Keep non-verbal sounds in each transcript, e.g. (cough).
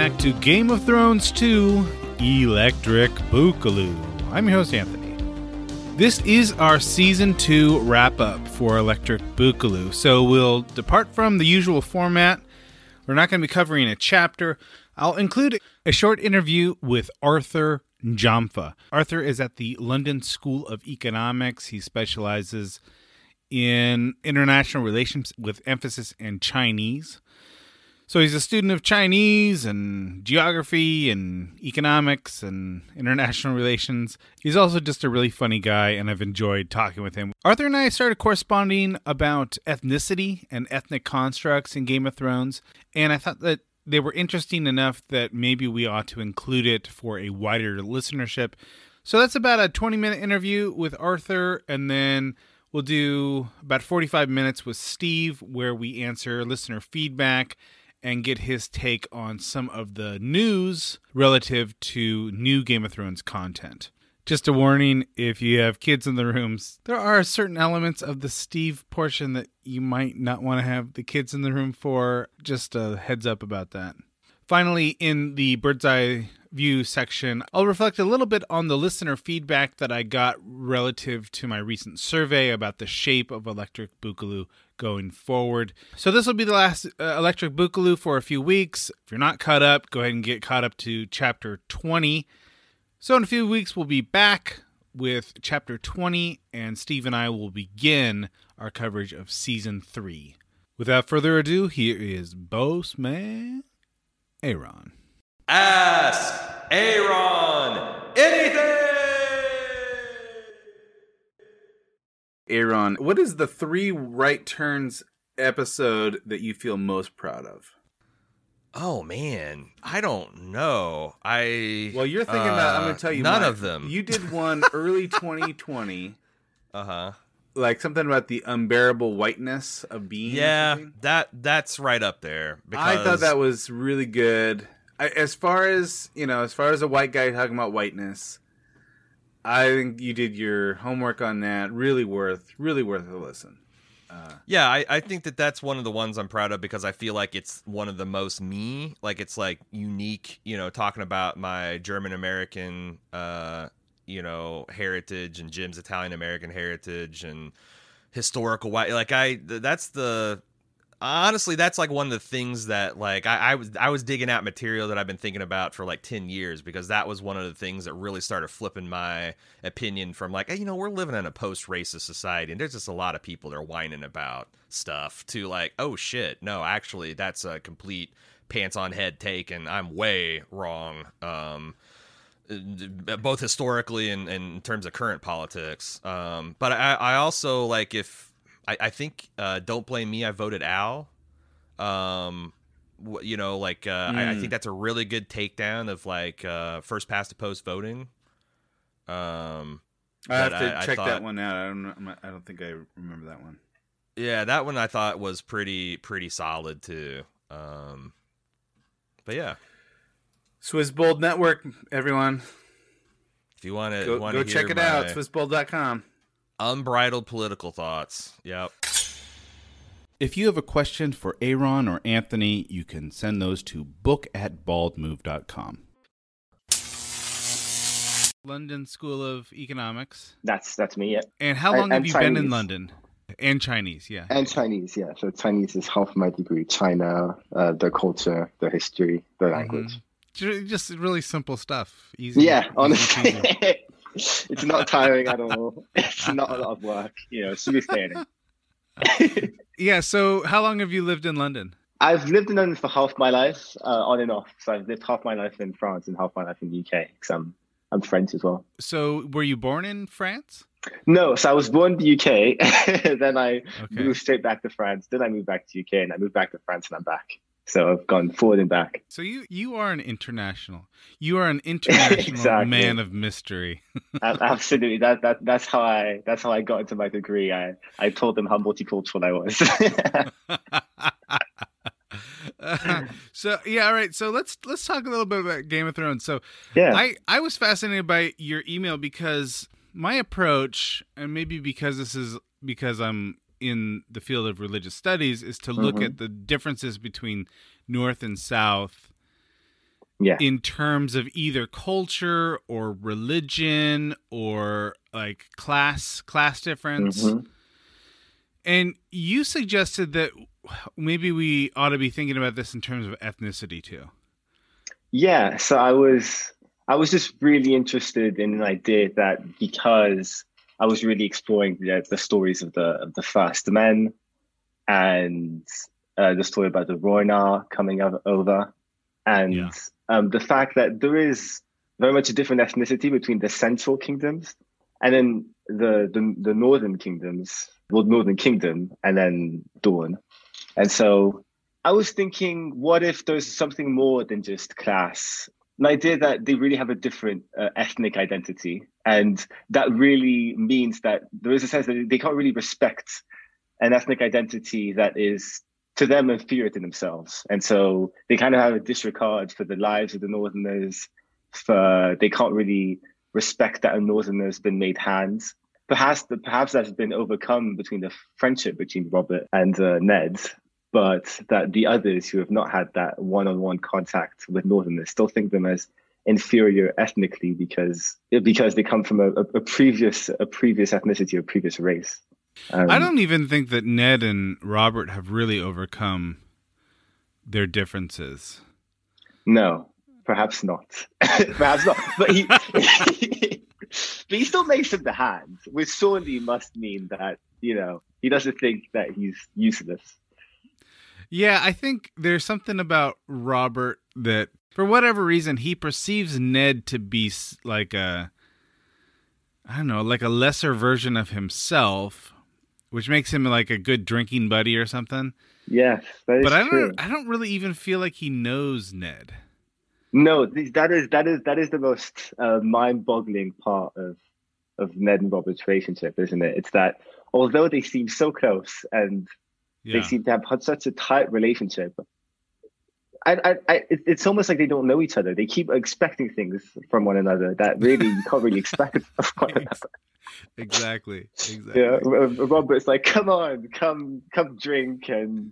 Back to Game of Thrones 2 Electric Boogaloo. I'm your host, Anthony. This is our season 2 wrap up for Electric Boogaloo. So we'll depart from the usual format. We're not going to be covering a chapter. I'll include a short interview with Arthur Jamfa. Arthur is at the London School of Economics. He specializes in international relations with emphasis in Chinese. So he's a student of Chinese and geography and economics and international relations. He's also just a really funny guy, and I've enjoyed talking with him. Arthur and I started corresponding about ethnicity and ethnic constructs in Game of Thrones, and I thought that they were interesting enough that maybe we ought to include it for a wider listenership. So that's about a 20 minute interview with Arthur, and then we'll do about 45 minutes with Steve where we answer listener feedback and get his take on some of the news relative to new Game of Thrones content. Just a warning if you have kids in the rooms, there are certain elements of the Steve portion that you might not want to have the kids in the room for. Just a heads up about that. Finally, in the bird's eye view section, I'll reflect a little bit on the listener feedback that I got relative to my recent survey about the shape of Electric Boogaloo going forward. So this will be the last uh, Electric Boogaloo for a few weeks. If you're not caught up, go ahead and get caught up to chapter 20. So in a few weeks, we'll be back with chapter 20, and Steve and I will begin our coverage of season 3. Without further ado, here is Bossman Aaron. Ask Aaron anything. Aaron, what is the three right turns episode that you feel most proud of? Oh man, I don't know. I Well, you're thinking about. I'm going uh, to tell you. none mine. of them. You did (laughs) one early 2020, Uh huh. like something about the unbearable whiteness of being. Yeah, that that's right up there. Because I thought that was really good. I, as far as you know, as far as a white guy talking about whiteness, I think you did your homework on that. Really worth, really worth a listen. Yeah, I, I think that that's one of the ones I'm proud of because I feel like it's one of the most me. Like it's like unique, you know, talking about my German American, uh, you know, heritage and Jim's Italian American heritage and historical. Like I, that's the honestly that's like one of the things that like I, I was I was digging out material that I've been thinking about for like ten years because that was one of the things that really started flipping my opinion from like hey, you know we're living in a post racist society and there's just a lot of people that are whining about stuff to like oh shit no actually that's a complete pants on head take and I'm way wrong um uh, both historically and, and in terms of current politics um but I I also like if I, I think uh, "Don't Blame Me." I voted Al. Um, you know, like uh, I, I Mm. think that's a really good takedown of like uh, first past the post voting. Um, I have to I- I check that one out. I don't. I don't think I remember that one. yeah, that one I thought was pretty pretty solid too. Um, but yeah, Swiss Bold Network, everyone, if you want to go, go check it out. SwissBold.com. unbridled political thoughts. Yep. If you have a question for Aaron or Anthony, you can send those to book at baldmove.com. London School of Economics. That's that's me. Yeah. And how And- long have and you been in London? And Chinese, yeah. And Chinese, yeah. So Chinese is half my degree. China, uh, the culture, the history, the language. Ju- Just really simple stuff. Easy. Yeah, easy honestly, peasy. (laughs) it's not tiring at all. It's not a lot of work. You know, sailing. (laughs) yeah. So, how long have you lived in London? I've lived in London for half my life, uh, on and off. So I've lived half my life in France and half my life in the UK because I'm I'm French as well. So, were you born in France? No, so I was born in the UK, (laughs) then I okay. moved straight back to France. Then I moved back to UK, and I moved back to France, and I'm back. So I've gone forward and back. So you you are an international. You are an (laughs) international exactly. man of mystery. Absolutely. That that that's how I that's how I got into my degree. I I told them how multicultural I was. uh, (laughs) so yeah, all right. So let's let's talk a little bit about Game of Thrones. So yeah, I I was fascinated by your email because my approach, and maybe because this is because I'm in the field of religious studies is to look mm-hmm. at the differences between North and South yeah. in terms of either culture or religion or like class class difference. Mm-hmm. And you suggested that maybe we ought to be thinking about this in terms of ethnicity too. Yeah, so I was I was just really interested in an idea that because I was really exploring the, the stories of the of the first men and uh, the story about the Rhoynar coming over, and yeah. um, the fact that there is very much a different ethnicity between the central kingdoms and then the the, the northern kingdoms, well, northern kingdom, and then Dorne. and so I was thinking, what if there's something more than just class an idea that they really have a different uh, ethnic identity. And that really means that there is a sense that they can't really respect an ethnic identity that is to them inferior to themselves. And so they kind of have a disregard for the lives of the Northerners, for they can't really respect that a Northerner has been made hands. Perhaps, perhaps that's been overcome between the friendship between Robert and uh, Ned, but that the others who have not had that one-on-one contact with Northerners still think them as inferior ethnically because because they come from a, a previous a previous ethnicity or previous race. Um, I don't even think that Ned and Robert have really overcome their differences. No, perhaps not. (laughs) perhaps not. But he, (laughs) but he still makes him the hand, which surely must mean that you know he doesn't think that he's useless. Yeah, I think there's something about Robert that, for whatever reason, he perceives Ned to be like a, I don't know, like a lesser version of himself, which makes him like a good drinking buddy or something. Yes, but I don't. I don't really even feel like he knows Ned. No, that is that is that is the most uh, mind-boggling part of of Ned and Robert's relationship, isn't it? It's that although they seem so close and yeah. They seem to have had such a tight relationship. I, I, I, it's almost like they don't know each other. They keep expecting things from one another that really you can't really expect (laughs) of one another. Exactly. (laughs) Exactly. Yeah. Robert's like, come on, come, come drink and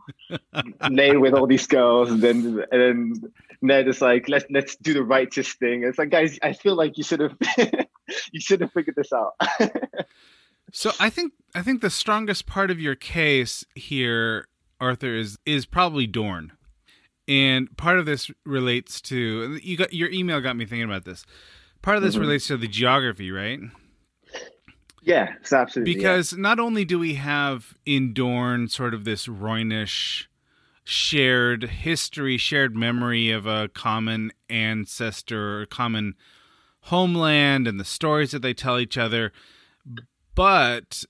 lay with all these girls, and then, and then Ned is like, let's let's do the righteous thing. It's like, guys, I feel like you should have, (laughs) you should have figured this out. So I think I think the strongest part of your case here, Arthur, is is probably Dorne, and part of this relates to you got your email got me thinking about this. Part of this mm-hmm. relates to the geography, right? Yeah, it's absolutely. Because yeah. not only do we have in Dorne sort of this Rhoynish shared history, shared memory of a common ancestor, common homeland, and the stories that they tell each other but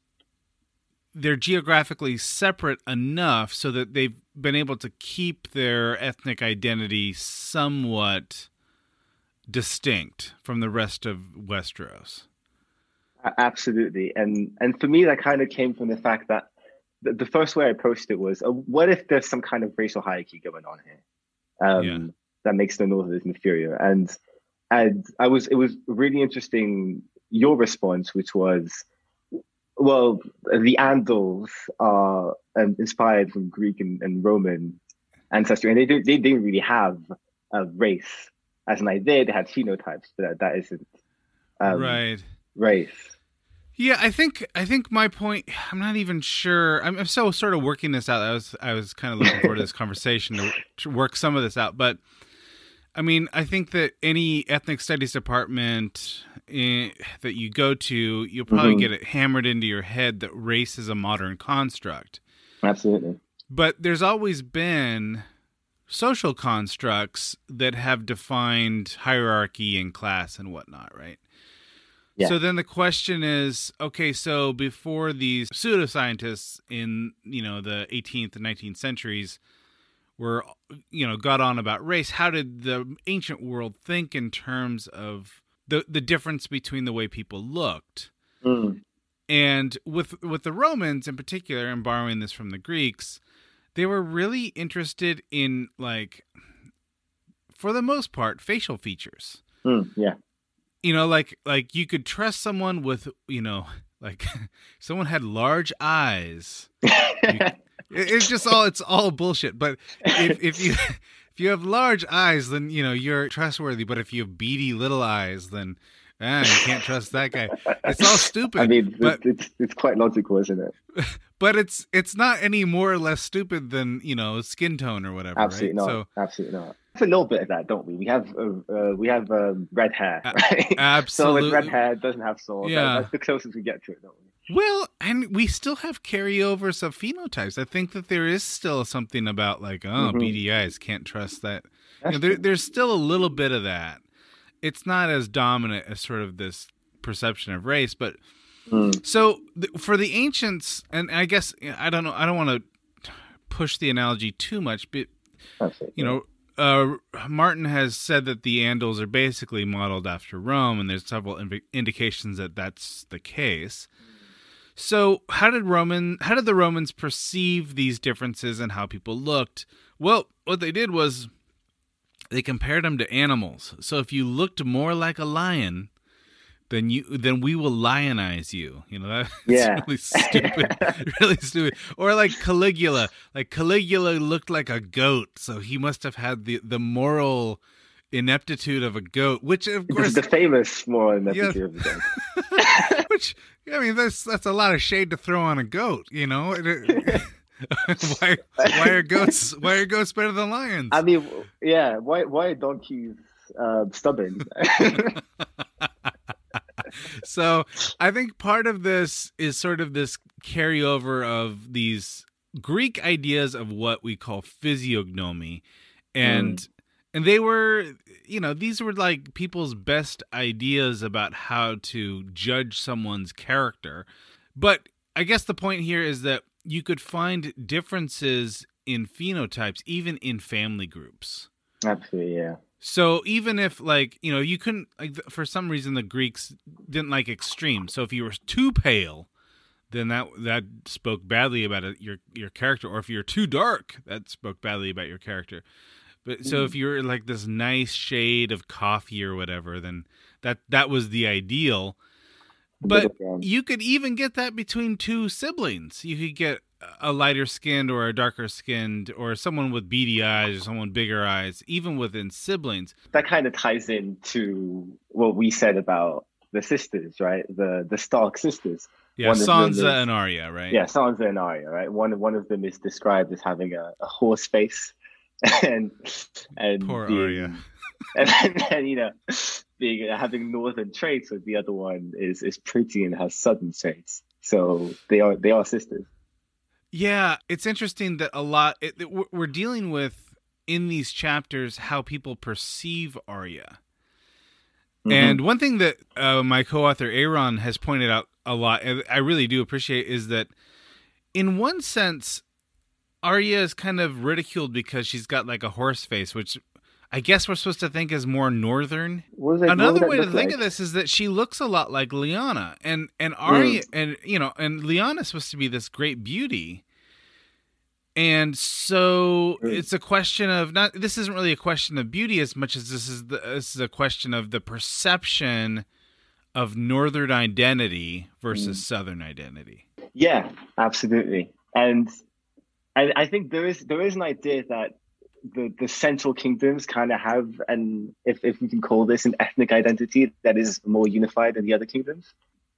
they're geographically separate enough so that they've been able to keep their ethnic identity somewhat distinct from the rest of Westeros. Absolutely, and and for me, that kind of came from the fact that the, the first way I approached it was, uh, what if there's some kind of racial hierarchy going on here um, yeah. that makes the Northerners inferior? And and I was it was really interesting your response, which was well, the Andals are um, inspired from Greek and, and, Roman ancestry, and they don't they didn't really have a race as an idea. They had phenotypes, but that, that isn't um, right race. Yeah, I think I think my point. I'm not even sure. I'm, I'm so sort of working this out. I was I was kind of looking forward to this (laughs) conversation to, to work some of this out, but I mean, I think that any ethnic studies department that you go to, you'll probably Mhm. get it hammered into your head that race is a modern construct. Absolutely. But there's always been social constructs that have defined hierarchy and class and whatnot, right? Yeah. So then the question is, okay, so before these pseudoscientists in you know the 18th and 19th centuries were you know got on about race, how did the ancient world think in terms of the the difference between the way people looked? Mm. And with with the Romans in particular, and borrowing this from the Greeks, they were really interested in like, for the most part, facial features. Mm. Yeah. You know, like like you could trust someone with you know like (laughs) someone had large eyes. (laughs) It- It's just all it's all bullshit. But if if you (laughs) if you have large eyes, then you know you're trustworthy. But if you have beady little eyes, then ah, you can't trust that guy. It's all (laughs) stupid. I mean, but it's, it's quite logical, isn't it? (laughs) but it's it's not any more or less stupid than you know skin tone or whatever. Absolutely right? not. Absolutely not. It's a little bit of that, don't we? We have uh, uh, we have um, red hair, (laughs) right? So absolutely. with red hair, doesn't have soul. Yeah. That, that's the closest we get to it, don't we? Well, and we still have carryovers of phenotypes. I think that there is still something about like, oh, Mhm. beady eyes, can't trust that. You know, there, there's still a little bit of that. It's not as dominant as sort of this perception of race, but Mm. so th- for the ancients, and I guess I don't know, I don't want to push the analogy too much, but you know, uh, Martin has said that the Andals are basically modeled after Rome, and there's several inv- indications that that's the case. So, how did Roman? How did the Romans perceive these differences and how people looked? Well, what they did was they compared them to animals. So, if you looked more like a lion, then you then we will lionize you. You know (laughs) that's Yeah. really stupid, (laughs) really stupid. Or like Caligula, like Caligula looked like a goat, so he must have had the the moral ineptitude of a goat, which of course is the famous moral Yeah. ineptitude of the (laughs) day. Which I mean, that's that's a lot of shade to throw on a goat, you know. (laughs) (laughs) Why why are goats why are goats better than lions? I mean, yeah. Why why are donkeys uh, stubborn? (laughs) so I think part of this is sort of this carryover of these Greek ideas of what we call physiognomy, and and they were you know these were like people's best ideas about how to judge someone's character, but I guess the point here is that you could find differences in phenotypes even in family groups. Absolutely, yeah. So even if like you know you couldn't like for some reason the Greeks didn't like extreme. So if you were too pale, then that that spoke badly about it, your your character. Or if you're too dark, that spoke badly about your character. But so if mm-hmm. you're like this nice shade of coffee or whatever, then that that was the ideal. But you could even get that between two siblings. You could get a lighter skinned or a darker skinned or someone with beady eyes or someone bigger eyes, even within siblings. that kind of ties into what we said about the sisters, right? The the Stark sisters. Yeah, One Sansa is- and Arya, right? Yeah, Sansa and Arya, right? One one of them is described as having a, a horse face, (laughs) and and Poor being- Arya. (laughs) and then, and, you know being having northern traits, but the other one is is pretty and has southern traits. So they are they are sisters. Yeah, it's interesting that a lot it, it- we're- dealing with in these chapters how people perceive Arya. Mhm. And one thing that uh, my co-author Aaron has pointed out a lot, and I really do appreciate, is that in one sense, Arya is kind of ridiculed because she's got like a horse face, which I guess we're supposed to think is more northern. What was it- Another way to think like? of this is that she looks a lot like Lyanna, and and Arya, Mm. and you know, and Lyanna's supposed to be this great beauty, and so Mm. it's a question of not. This isn't really a question of beauty as much as this is the, this is a question of the perception of northern identity versus Mm. southern identity. Yeah, absolutely. And I, I think there is there is an idea that the, the central kingdoms kind of have an if, if we can call this an ethnic identity that is more unified than the other kingdoms.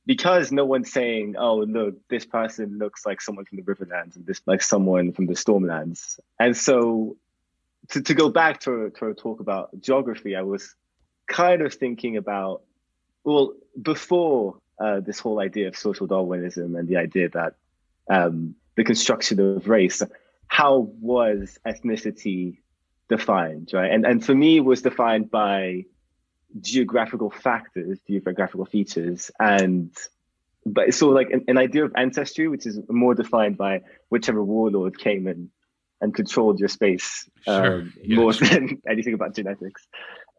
Because no one's saying, oh look, this person looks like someone from the Riverlands and this like someone from the Stormlands. And so to, to go back to to talk about geography, I was kind of thinking about well, before uh, this whole idea of social Darwinism and the idea that um, the construction of race, how was ethnicity defined, right? And and for me, it was defined by geographical factors, geographical features, and but so like an, an, idea of ancestry, which is more defined by whichever warlord came and and controlled your space sure. um, yeah, more sure. than (laughs) anything about genetics. (laughs)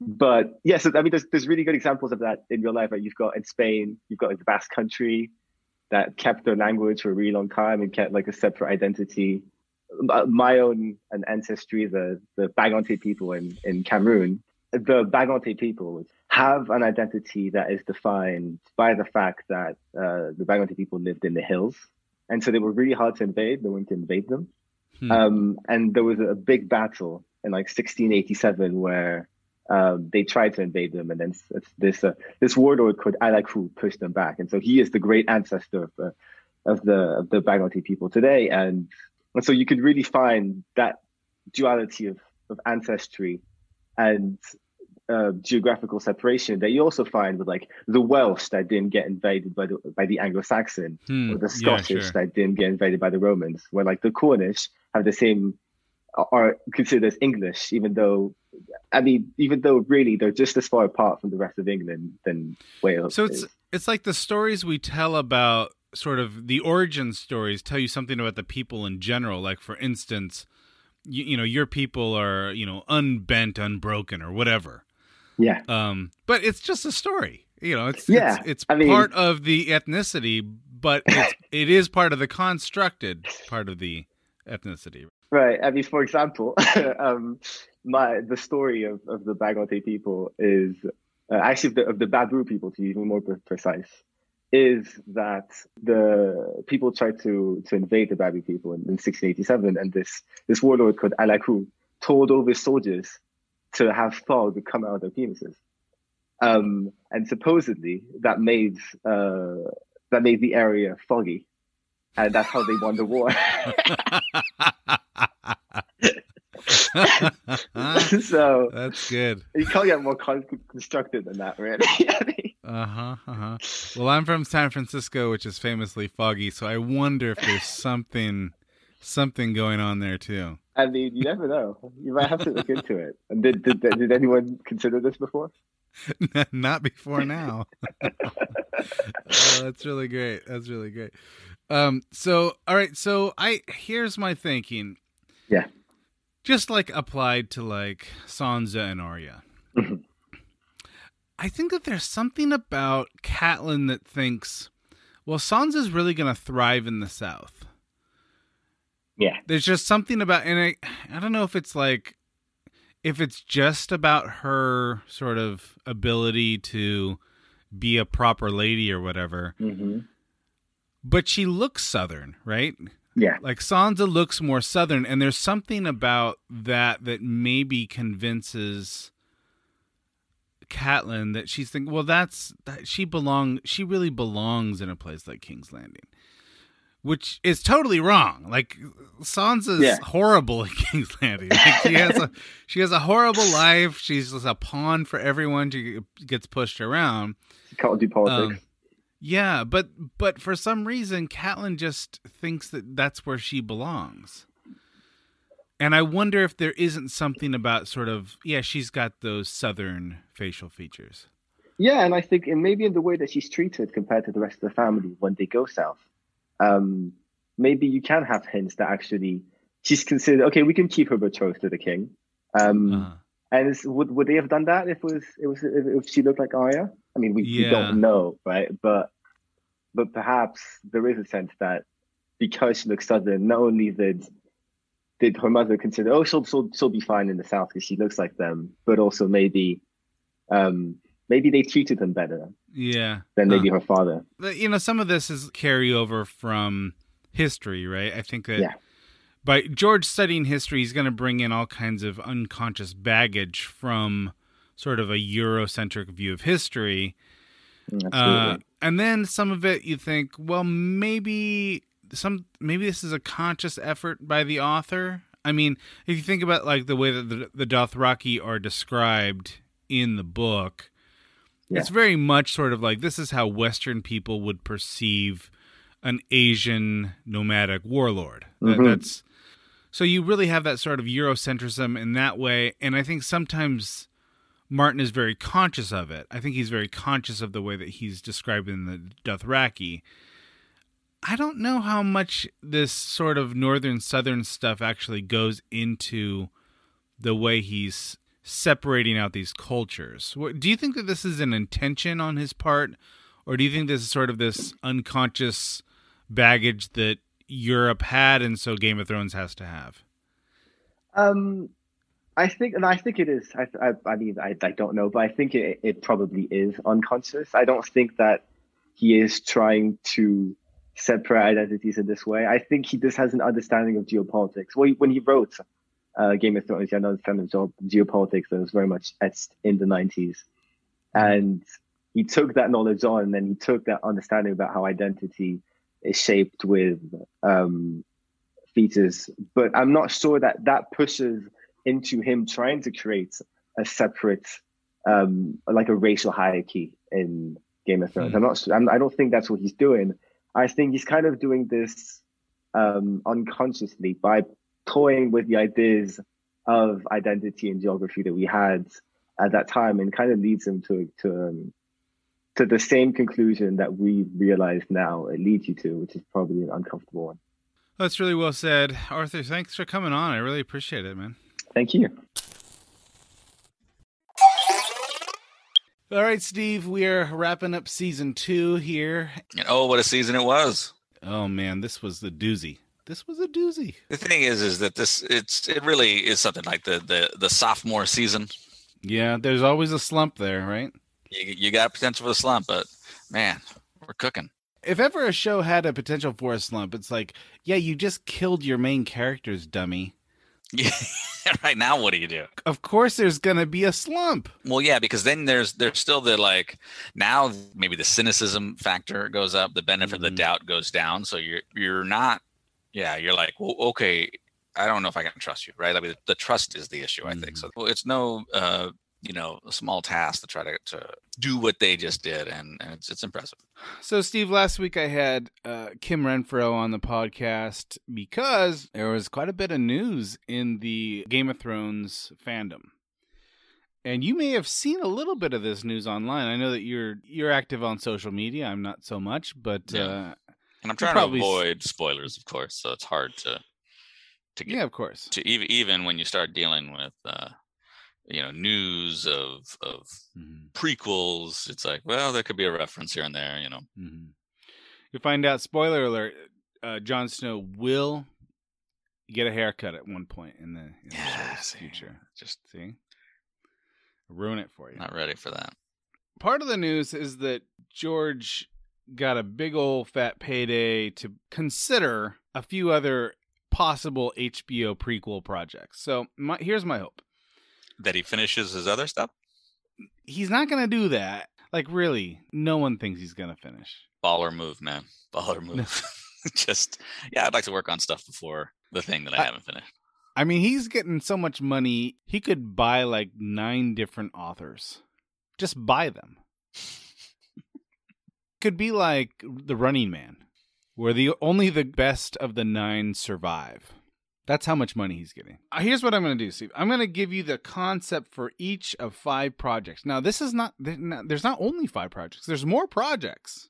but yes, yeah, so, I mean, there's there's really good examples of that in real life. Right? You've got in Spain, you've got like the Basque Country that kept their language for a really long time and kept like a separate identity. My own an ancestry, the the Bagante people in in Cameroon, the Bagante people have an identity that is defined by the fact that uh, the Bagante people lived in the hills, and so they were really hard to invade. No one could invade them. Hmm. Um, and there was a big battle in like 1687 where um, they tried to invade them, and then this uh, this warlord called Alaku pushed them back, and so he is the great ancestor of the of the of the people today, and and so you could really find that duality of of ancestry and uh, geographical separation that you also find with like the Welsh that didn't get invaded by the by the Anglo-Saxon hmm, or the Scottish yeah, sure. that didn't get invaded by the Romans, where like the Cornish have the same are considered as English, even though I mean, even though really they're just as far apart from the rest of England than Wales. So it's is. it's like the stories we tell about sort of the origin stories tell you something about the people in general. Like for instance, you, you know, your people are you know unbent, unbroken, or whatever. Yeah. Um, but it's just a story. You know, it's yeah. it's, it's I mean, part of the ethnicity, but it's, (laughs) it is part of the constructed part of the ethnicity. Right. I mean, for example, (laughs) um, my the story of, of the Bagante people is uh, actually of the, of the Babur people, to be even more precise, is that the people tried to to invade the Babu people in, in 1687, and this this warlord called Alaku told all his soldiers to have fog come out of their penises, um, and supposedly that made uh, that made the area foggy, and that's how they won the war. (laughs) so that's good. You can't get more constructive than that, really. (laughs) uh huh. Uh huh. Well, I'm from San Francisco, which is famously foggy, so I wonder if there's (laughs) something something going on there too. I mean, you never know. You might have to look into it. And did did, did anyone consider this before? Not before now. oh, that's really great. That's really great. Um, so all right, so I here's my thinking. Yeah just like applied to like Sansa and Arya. Mm-hmm. I think that there's something about Catelyn that thinks, well, Sansa's really going to thrive in the South. Yeah. There's just something about, and I, I don't know if it's like, if it's just about her sort of ability to be a proper lady or whatever. Mm-hmm. But she looks Southern, right? Yeah. Like Sansa looks more southern and there's something about that that maybe convinces Catelyn that she's thinking, well that's that she belong she really belongs in a place like King's Landing. Which is totally wrong. Like Sansa's yeah. horrible at (laughs) King's Landing. Like, she has a (laughs) she has a horrible life. She's just a pawn for everyone. She gets pushed around. She can't do politics. Um, yeah, but but for some reason, Catelyn just thinks that that's where she belongs. And I wonder if there isn't something about sort of yeah, she's got those southern facial features. Yeah, and I think and maybe in the way that she's treated compared to the rest of the family when they go south, um, maybe you can have hints that actually she's considered okay. We can keep her betrothed to the king. Um, uh-huh. And would would they have done that if it was it was if, she looked like Arya? I mean, we, yeah. we don't know, right? But but perhaps there is a sense that because she looks southern, not only did did her mother consider, oh, she'll she'll, she'll be fine in the south because she looks like them, but also maybe, um, maybe they treated them better, yeah, than maybe her father. You know, some of this is carryover from history, right? I think that. Yeah. By George studying history, he's going to bring in all kinds of unconscious baggage from sort of a Eurocentric view of history. Uh, and then some of it you think, well, maybe some maybe this is a conscious effort by the author. I mean, if you think about like the way that the, the Dothraki are described in the book, Yeah. It's very much sort of like this is how Western people would perceive an Asian nomadic warlord. That, Mhm. That's so you really have that sort of Eurocentrism in that way, and I think sometimes Martin is very conscious of it. I think he's very conscious of the way that he's described in the Dothraki. I don't know how much this sort of northern southern stuff actually goes into the way he's separating out these cultures. Do you think that this is an intention on his part, or do you think this is sort of this unconscious baggage that Europe had, and so Game of Thrones has to have? Um, I think, and I think it is. I, I, I mean, I, I don't know, but I think it, it probably is unconscious. I don't think that he is trying to separate identities in this way. I think he just has an understanding of geopolitics. Well, when he wrote uh, Game of Thrones, he had an understanding of geo- geopolitics that was very much etched in the 90s. And he took that knowledge on, and he took that understanding about how identity shaped with um, features. But I'm not sure that that pushes into him trying to create a separate, um, like a racial hierarchy in Game of Thrones. Hmm. I'm not. I'm, I don't think that's what he's doing. I think he's kind of doing this um, unconsciously by toying with the ideas of identity and geography that we had at that time, and kind of leads him to to um, to the same conclusion that we realize now it leads you to, which is probably an uncomfortable one. That's really well said, Arthur. Thanks for coming on. I really appreciate it, man. Thank you. All right, Steve, we are wrapping up season two here. And oh, what a season it was! Oh man, this was the doozy. This was a doozy. The thing is, is that this it's it really is something like the the the sophomore season. Yeah, there's always a slump there, right? You you got potential for the slump, but man, we're cooking. If ever a show had a potential for a slump, it's like, yeah, you just killed your main characters, dummy. (laughs) Yeah. right now, what do you do? Of course, there's gonna be a slump. Well, yeah, because then there's there's still the like now maybe the cynicism factor goes up, the benefit of Mhm. the doubt goes down. So you're you're not, yeah, you're like, well, okay, I don't know if I can trust you, right? I mean, the trust is the issue, I think. So well, it's no, uh, you know, a small task to try to to do what they just did, and, and it's it's impressive. So, Steve, last week I had uh, Kim Renfro on the podcast because there was quite a bit of news in the Game of Thrones fandom. And you may have seen a little bit of this news online. I know that you're you're active on social media. I'm not so much, but Yeah. uh, And I'm trying to s- avoid spoilers, of course, so it's hard to to get yeah, of course. to even even when you start dealing with uh, you know news of of Mhm, prequels. It's like, well, there could be a reference here and there, you know. mhm. You find out. Spoiler alert: uh, Jon Snow will get a haircut at one point in the, in the see, future. Just See, ruin it for you. not ready for that. part of the news is that George got a big old fat payday to consider a few other possible HBO prequel projects. So my, here's my hope. That he finishes his other stuff. He's not going to do that. Like really, no one thinks he's going to finish. Baller move, man. Baller move. (laughs) Just yeah, I'd like to work on stuff before the thing that I I- haven't finished. I mean, he's getting so much money, he could buy like 9 different authors. Just buy them. (laughs) could be like The Running Man, where the only the best of the 9 survive. That's how much money he's getting. Uh, Here's what I'm going to do, Steve. I'm going to give you the concept for each of five projects. Now, this is not, there's not only five projects, there's more projects.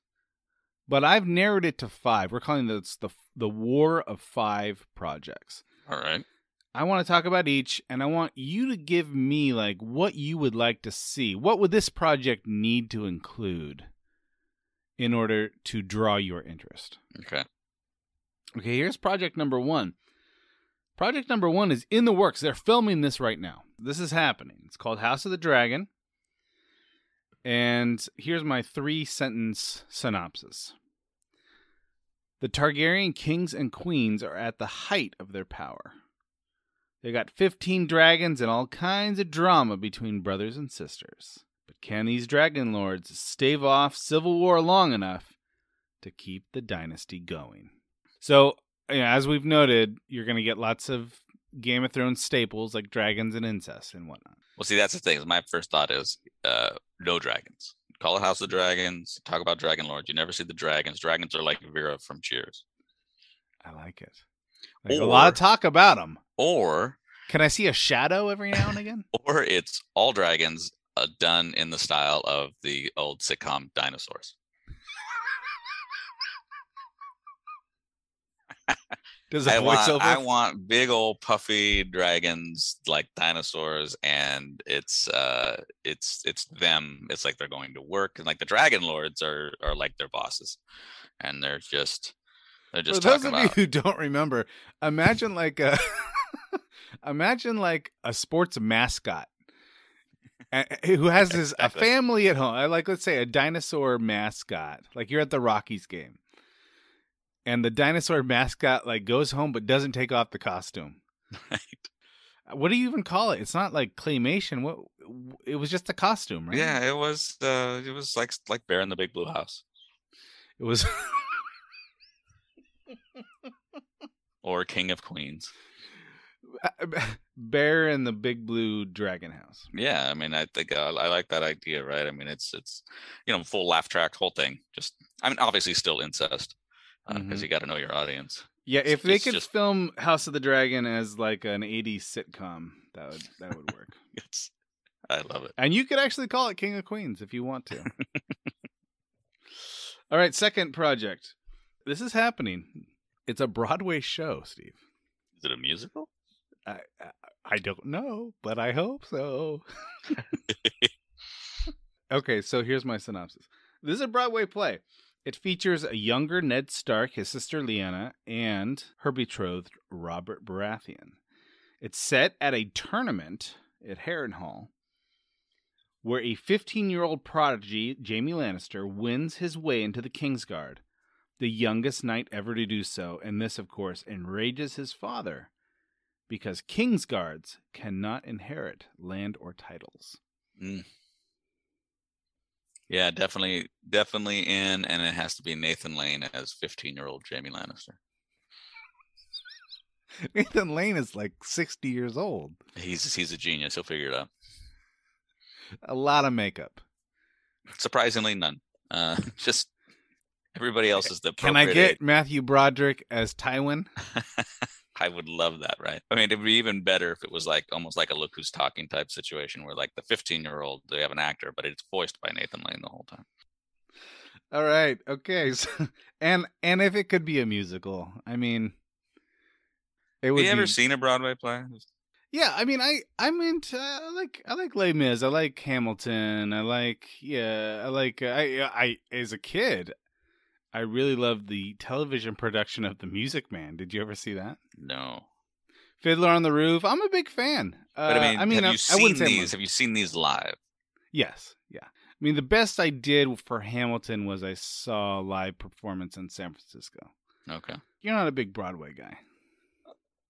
But I've narrowed it to five. We're calling this the, the War of Five Projects. All right. I want to talk about each, and I want you to give me like what you would like to see. What would this project need to include in order to draw your interest? Okay. Okay, here's project number one. Project number one is in the works. They're filming this right now. This is happening. It's called House of the Dragon. And here's my three sentence synopsis The Targaryen kings and queens are at the height of their power. They got 15 dragons and all kinds of drama between brothers and sisters. But can these dragon lords stave off civil war long enough to keep the dynasty going? So, yeah, as we've noted, you're going to get lots of Game of Thrones staples like dragons and incest and whatnot. Well, see, that's the thing. My first thought is uh, no dragons. call it House of Dragons. Talk about Dragon Lords. You never see the dragons. Dragons are like Vera from Cheers. I like it. Like a lot of talk about them. Or Can I see a shadow every now and again? (laughs) or it's all dragons uh, done in the style of the old sitcom Dinosaurs. (laughs) Does a I want. I want big old puffy dragons like dinosaurs, and it's uh, it's it's them. It's like they're going to work, and like the dragon lords are are like their bosses, and they're just they're For just those talking of you who don't remember, imagine like a (laughs) imagine like a sports mascot who has his a family at home. uh, Like let's say a dinosaur mascot. Like you're at the Rockies game. And the dinosaur mascot like goes home but doesn't take off the costume. right? What do you even call it? It's not like claymation. What it was just a costume, right? Yeah, it was uh, it was like like Bear in the Big Blue House It was (laughs) or King of Queens. Bear in the Big Blue Dragon House. Yeah, I mean, I think uh, I like that idea, right? I mean, it's it's you know full laugh track, whole thing. Just I mean, obviously still incest because Mhm. you got to know your audience. Yeah, It's- if they it's could just- film House of the Dragon as like an 80s sitcom, that would that would work. (laughs) It's I love it. and you could actually call it King of Queens if you want to. (laughs) All right, second project. This is happening. It's a Broadway show, Steve. Is it a musical? I, I don't know, but I hope so. (laughs) okay, so here's my synopsis. This is a Broadway play. It features a younger Ned Stark, his sister Lyanna, and her betrothed Robert Baratheon. It's set at a tournament at Harrenhal, where a 15 year old prodigy, Jaime Lannister, wins his way into the Kingsguard, the youngest knight ever to do so, and this, of course, enrages his father because Kingsguards cannot inherit land or titles. Mm. Yeah, definitely, definitely in, and it has to be Nathan Lane as fifteen-year-old Jaime Lannister. (laughs) Nathan Lane is like 60 years old. He's he's a genius. He'll figure it out. A lot of makeup. Surprisingly, none. Uh, (laughs) just everybody else is the. Can I get Matthew Broderick as Tywin? (laughs) I would love that, right? I mean, it'd be even better if it was like almost like a look who's talking type situation, where like the fifteen-year-old they have an actor, but it's voiced by Nathan Lane the whole time. All right. Okay. So, (laughs) and and if it could be a musical, I mean, it Have would you ever be- seen a Broadway play? Yeah, I mean, I I'm into I like I like Les Mis. I like Hamilton. I like yeah. I like uh, I I as a kid, I really loved the television production of The Music Man. Did you ever see that? No. Fiddler on the Roof. I'm a big fan. But I uh, mean, I mean, have I, you seen these? Have you seen these live? Yes, yeah. I mean, the best I did for Hamilton was I saw a live performance in San Francisco. Okay. You're not a big Broadway guy,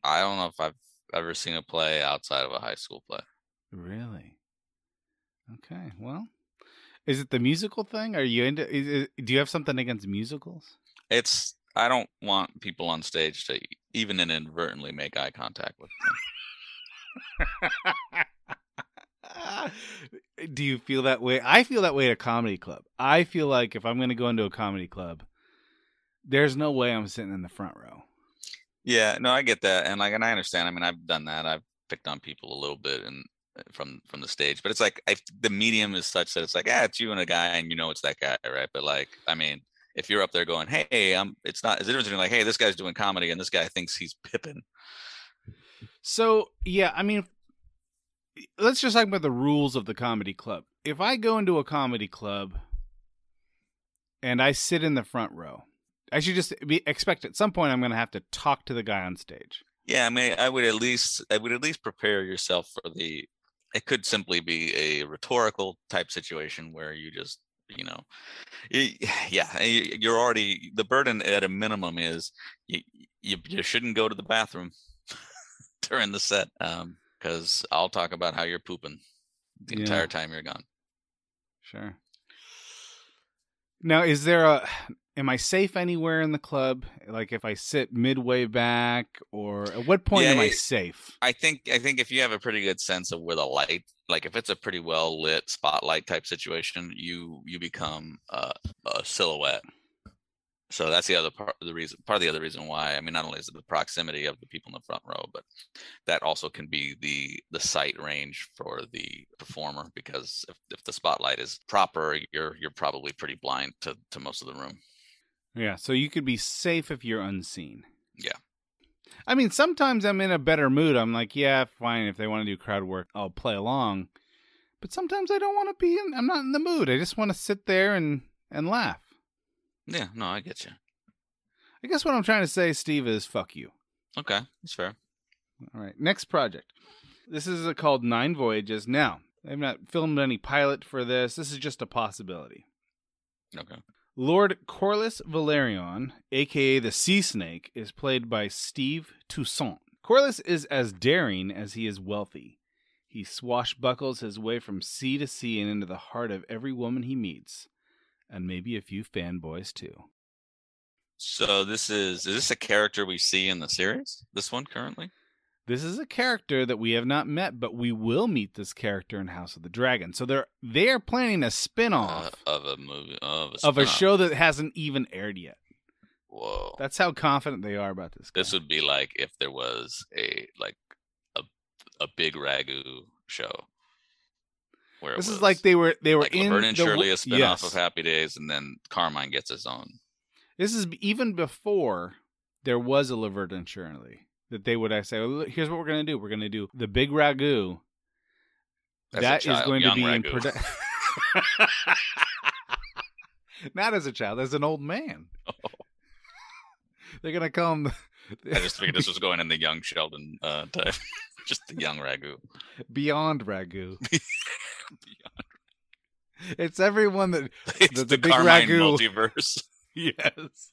I don't know if I've ever seen a play outside of a high school play. really? Okay, well, is it the musical thing? Are you into? It, do you have something against musicals? It's I don't want people on stage to even inadvertently make eye contact with me. (laughs) do you feel that way? I feel that way at a comedy club. I feel like if I'm going to go into a comedy club, there's no way I'm sitting in the front row. Yeah, no, I get that, and like, and I understand. I mean, I've done that. I've picked on people a little bit and from from the stage, but it's like I, the medium is such that it's like, ah, it's you and a guy, and you know it's that guy, right? But like, I mean, if you're up there going, hey, I'm, it's not. It's different between like, hey, this guy's doing comedy, and this guy thinks he's Pippin. So yeah, I mean, let's just talk about the rules of the comedy club. If I go into a comedy club and I sit in the front row, I should just be expect at some point I'm going to have to talk to the guy on stage. Yeah, I mean, I would at least, I would at least prepare yourself for the. It could simply be a rhetorical type situation where you just, you know, (sighs) yeah, you're already the burden at a minimum is you you, you shouldn't go to the bathroom (laughs) during the set um, because I'll talk about how you're pooping the Yeah. entire time you're gone. Sure. Now, is there a am I safe anywhere in the club? Like if I sit midway back, or at what point Yeah, am I safe? I think I think if you have a pretty good sense of where the light, like if it's a pretty well lit spotlight type situation, you you become uh, a silhouette. So that's the other part of the reason part of the other reason why. I mean, not only is it the proximity of the people in the front row, but that also can be the the sight range for the performer because if, if the spotlight is proper, you're you're probably pretty blind to to most of the room. Yeah, so you could be safe if you're unseen. Yeah. I mean, sometimes I'm in a better mood. I'm like, yeah, fine. If they want to do crowd work, I'll play along. But sometimes I don't want to be in. I'm not in the mood. I just want to sit there and and laugh. Yeah, no, I get you. I guess what I'm trying to say, Steve, is fuck you. Okay, that's fair. All right, next project. This is uh, called Nine Voyages. Now, I've not filmed any pilot for this. This is just a possibility. Okay. Lord Corlys Velaryon, aka the Sea Snake, is played by Steve Toussaint. Corliss is as daring as he is wealthy. He swashbuckles his way from sea to sea and into the heart of every woman he meets, and maybe a few fanboys too. So this is is this a character we see in the series? This one currently? This is a character that we have not met, but we will meet this character in House of the Dragon. So they're they are planning a spin-off Uh, of a movie of a, of a show that hasn't even aired yet. Whoa. That's how confident they are about this. Guy. this would be like if there was a like a a big ragu show. Where This is was like they were they were like in Laverne and the, Shirley, a spinoff yes. of Happy Days, and then Carmine gets his own. This is even before there was a Laverne and Shirley that they would I say, well, here's what we're gonna do. We're gonna do the big ragu. As a That is child, going to be in production. (laughs) Not as a child, as an old man. (laughs) They're gonna call him I just figured this was going in the young Sheldon uh, type, (laughs) just the young ragu. Beyond Ragu. It's everyone that It's The- the, the big Carmine ragu. multiverse. yes.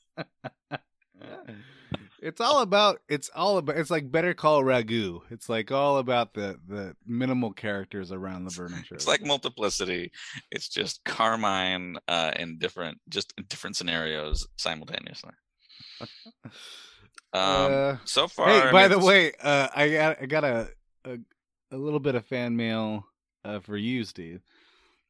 It's all about it's all about it's like Better Call Ragu. It's like all about the the minimal characters around the Shirley. It's like multiplicity. It's just Carmine uh, in different, just in different scenarios simultaneously. Um, Uh, so far, hey, I by mean, the way, uh, I got I got a, a a little bit of fan mail uh, for you, Steve.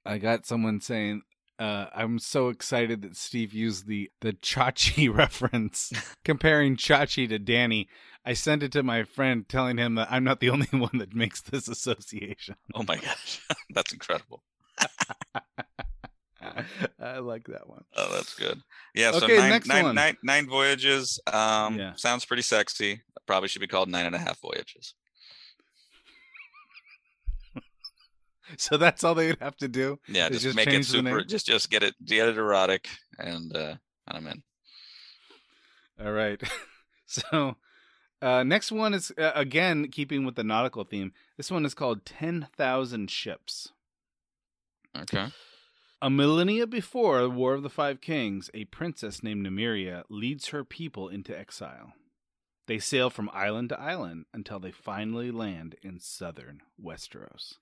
I got someone saying, uh, "I'm so excited that Steve used the the Chachi (laughs) reference, (laughs) comparing Chachi to Danny." I sent it to my friend, telling him that I'm not the only (laughs) one that makes this association. oh my gosh, that's incredible. I like that one. Oh, that's good. Yeah. So Okay, nine, next nine- one. nine- nine voyages. Um, Yeah. sounds pretty sexy. Probably should be called nine and a half voyages. (laughs) So that's all they'd have to do. Yeah, just, just make it super. Just just get it get it erotic, and uh, and I'm in. All right. (laughs) So, uh, next one is uh, again keeping with the nautical theme. This one is called Ten Thousand Ships. Okay. A millennia before the War of the Five Kings, a princess named Nymeria leads her people into exile. They sail from island to island until they finally land in southern Westeros.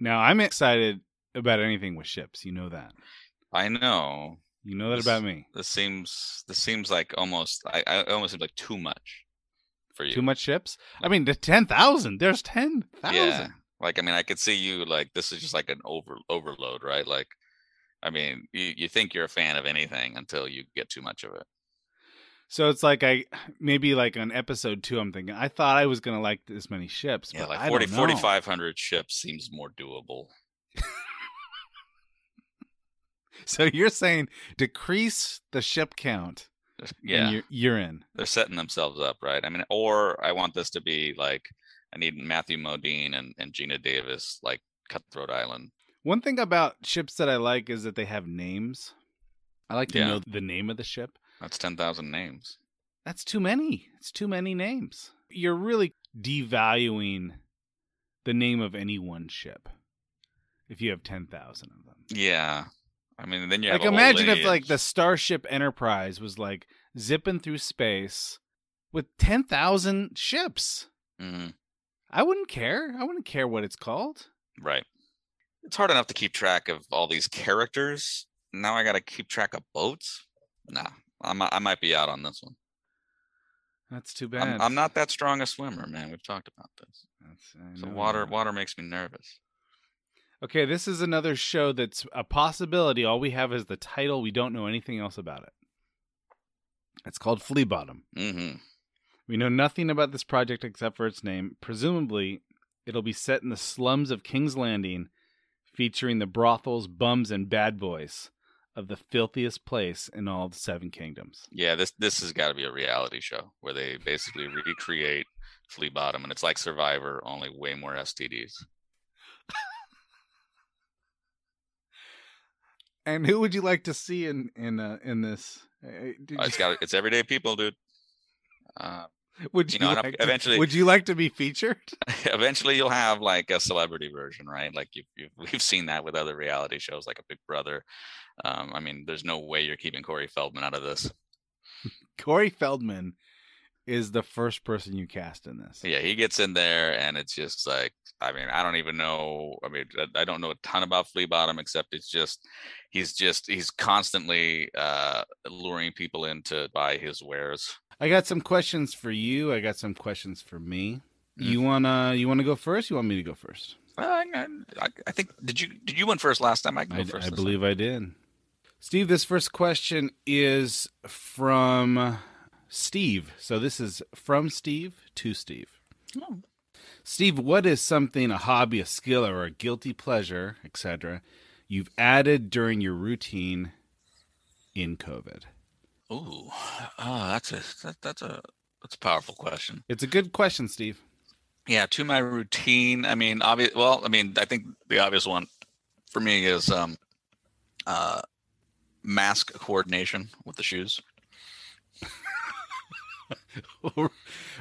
Now, I'm excited about anything with ships. You know that. I know. You know that This- about me. This seems this seems like almost I, I it almost seems like too much for you. Too much ships? I mean, the 10,000. There's 10,000. Yeah. Like I mean, I could see you like this is just like an over overload, right? Like, I mean, you you think you're a fan of anything until you get too much of it. So it's like I maybe like on episode two, I'm thinking I thought I was gonna like this many ships. Yeah, but like I 40, 4,500 ships seems more doable. (laughs) So you're saying decrease the ship count, Yeah, and you're, you're in. they're setting themselves up, right? I mean, or I want this to be like I need Matthew Modine and, and Geena Davis, like Cutthroat Island. One thing about ships that I like is that they have names. I like to Yeah. know the name of the ship. That's ten thousand names. That's too many. It's too many names. You're really devaluing the name of any one ship if you have ten thousand of them. Yeah, I mean, then you have like imagine if like the starship enterprise was like zipping through space with 10,000 ships Mhm, i wouldn't care i wouldn't care what it's called right. It's hard enough to keep track of all these characters. Now I got to keep track of boats. Nah, I'm, I might be out on this one. That's too bad. I'm, I'm not that strong a swimmer, man. We've talked about this. That's, So water, water makes me nervous. Okay, this is another show that's a possibility. All we have is the title. We don't know anything else about it. It's called Flea Bottom. hmm We know nothing about this project except for its name. Presumably, it'll be set in the slums of King's Landing, featuring the brothels, bums, and bad boys of the filthiest place in all the Seven Kingdoms. Yeah, this this has got to be a reality show where they basically recreate Flea Bottom, and it's like Survivor, only way more STDs. And who would you like to see in in uh, in this? Uh, Uh, It's you- got it's everyday people, dude. Uh, (laughs) would you, you know, like to- eventually- would you like to be featured? (laughs) eventually, you'll have like a celebrity version, right? Like you, you we've seen that with other reality shows, like a Big Brother. Um, I mean, there's no way you're keeping Corey Feldman out of this. (laughs) Corey Feldman is the first person you cast in this. Yeah, he gets in there, and it's just like, I mean, I don't even know. I mean, I- I don't know a ton about Flea Bottom, except it's just, he's just, he's constantly uh, luring people in to buy his wares. I got some questions for you. I got some questions for me. Mm. You wanna you wanna go first? You want me to go first? Uh, I, I, think did you did you win first last time? I can go I, first. I believe I did. Steve, this first question is from Steve. So this is from Steve to Steve. Oh. Steve, what is something, a hobby, a skill, or a guilty pleasure, etc., you've added during your routine in COVID? Ooh, oh, that's a that, that's a that's a powerful question. It's a good question, Steve. Yeah, to my routine. I mean, obvious. Well, I mean, I think the obvious one for me is um, uh, mask coordination with the shoes. (laughs)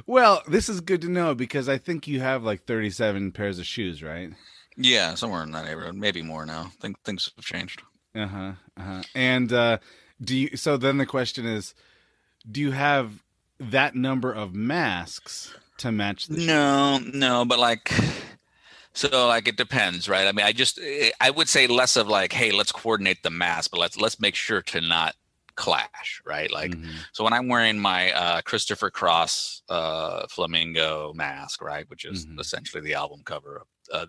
well, this is good to know because I think you have like 37 pairs of shoes, right? Yeah, somewhere in that neighborhood, maybe more now. Think things have changed. Uh huh. Uh-huh. And uh, do you? So then the question is, do you have that number of masks to match the? No, no, but like, so like it depends, right? I mean, I just eh, I would say less of like, hey, let's coordinate the mask, but let's let's make sure to not clash, right? Like, Mhm. so when I'm wearing my uh, Christopher Cross uh, flamingo mask, right, which is Mhm. essentially the album cover of uh,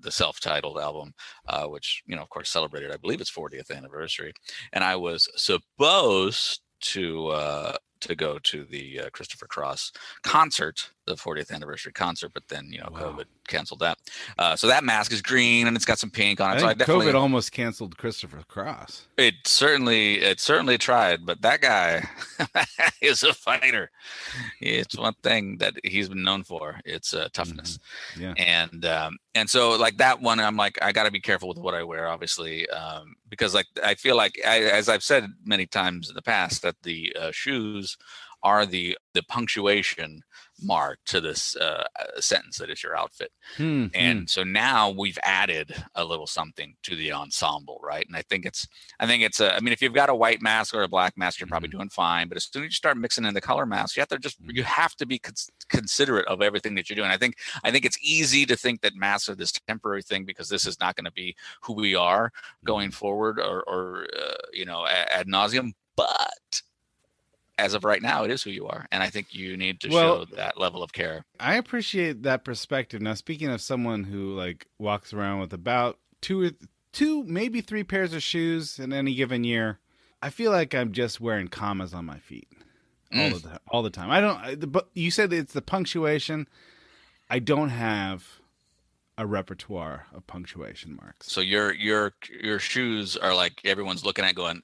the self-titled album, uh, which you know, of course, celebrated, I believe, its 40th anniversary, and I was supposed to uh, to go to the uh, Christopher Cross concert, the 40th anniversary concert, but then you know, Wow. COVID canceled that. Uh, so that mask is green and it's got some pink on I it. so I definitely, COVID almost canceled Christopher Cross. it certainly it certainly tried, but that guy (laughs) is a fighter. It's one thing that he's been known for. It's uh, toughness. Yeah. And um, and so like that one, I'm like I got to be careful with what I wear, obviously, um, because like I feel like I, as I've said many times in the past that the uh, shoes are the the punctuation mark to this uh, uh, sentence that is your outfit. Hmm, And so now we've added a little something to the ensemble, right? And I think it's, I think it's a, I mean, if you've got a white mask or a black mask, you're probably doing fine. But as soon as you start mixing in the color masks, you have to just, you have to be cons- considerate of everything that you're doing. I think, I think it's easy to think that masks are this temporary thing because this is not going to be who we are going forward or, or uh, you know, ad nauseum. But as of right now, it is who you are, and I think you need to Well- show that level of care. I appreciate that perspective. Now, speaking of someone who like walks around with about two or two, maybe three pairs of shoes in any given year, I feel like I'm just wearing commas on my feet all Mm. the time. All the time. I don't. I- the- But you said it's the punctuation. I don't have a repertoire of punctuation marks. So your your your shoes are like everyone's looking at going,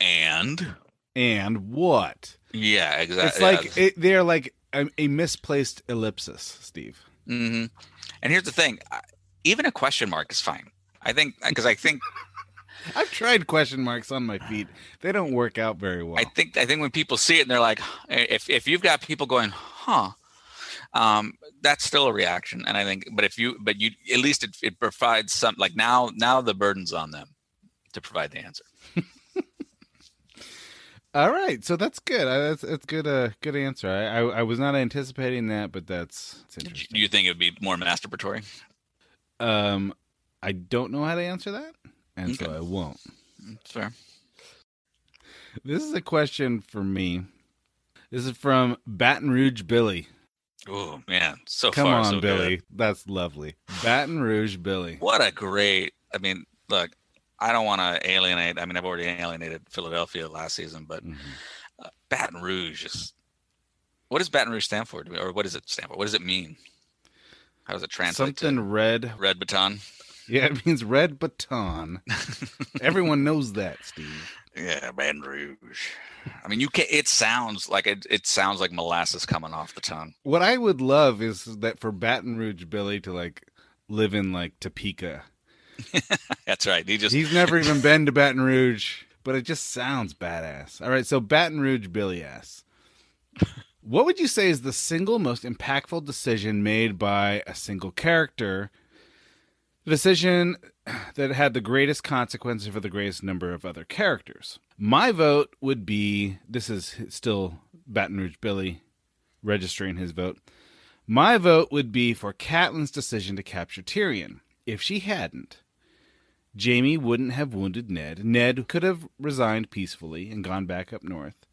and And what? yeah, exactly. It's like it, they're like a, a misplaced ellipsis, Steve. hmm And here's the thing, even a question mark is fine. I think because I think (laughs) I've tried question marks on my feet. They don't work out very well. I think I think when people see it and they're like, if if you've got people going, huh. Um, that's still a reaction, and I think, but if you, but you, at least it, it provides some. Like now, now the burden's on them to provide the answer. (laughs) All right, so that's good. That's that's good. Uh, good answer. I, I I was not anticipating that, but that's, that's Do you think it would be more masturbatory? Um, I don't know how to answer that, and so I won't. Fair. This is a question for me. This is from Baton Rouge Billy. Oh man, so Come far on, so Billy. good. That's lovely. Baton Rouge Billy. What a great! I mean, look, I don't want to alienate. I mean, I've already alienated Philadelphia last season, but Mhm. uh, Baton Rouge is. What does Baton Rouge stand for, or what does it stand for? What does it mean? How does it translate Something red. red baton? Yeah, it means red baton. (laughs) Everyone knows that, Steve. Yeah, Baton Rouge. I mean, you can. It sounds like it. It sounds like molasses coming off the tongue. What I would love is that for Baton Rouge Billy to like live in like Topeka. (laughs) That's right. He just He's never even been to Baton Rouge, but it just sounds badass. All right, so Baton Rouge Billy asks, what would you say is the single most impactful decision made by a single character? The decision that had the greatest consequences for the greatest number of other characters. My vote would be this is still Baton Rouge Billy registering his vote. My vote would be for Catelyn's decision to capture Tyrion. If she hadn't, Jaime wouldn't have wounded Ned. Ned could have resigned peacefully and gone back up north.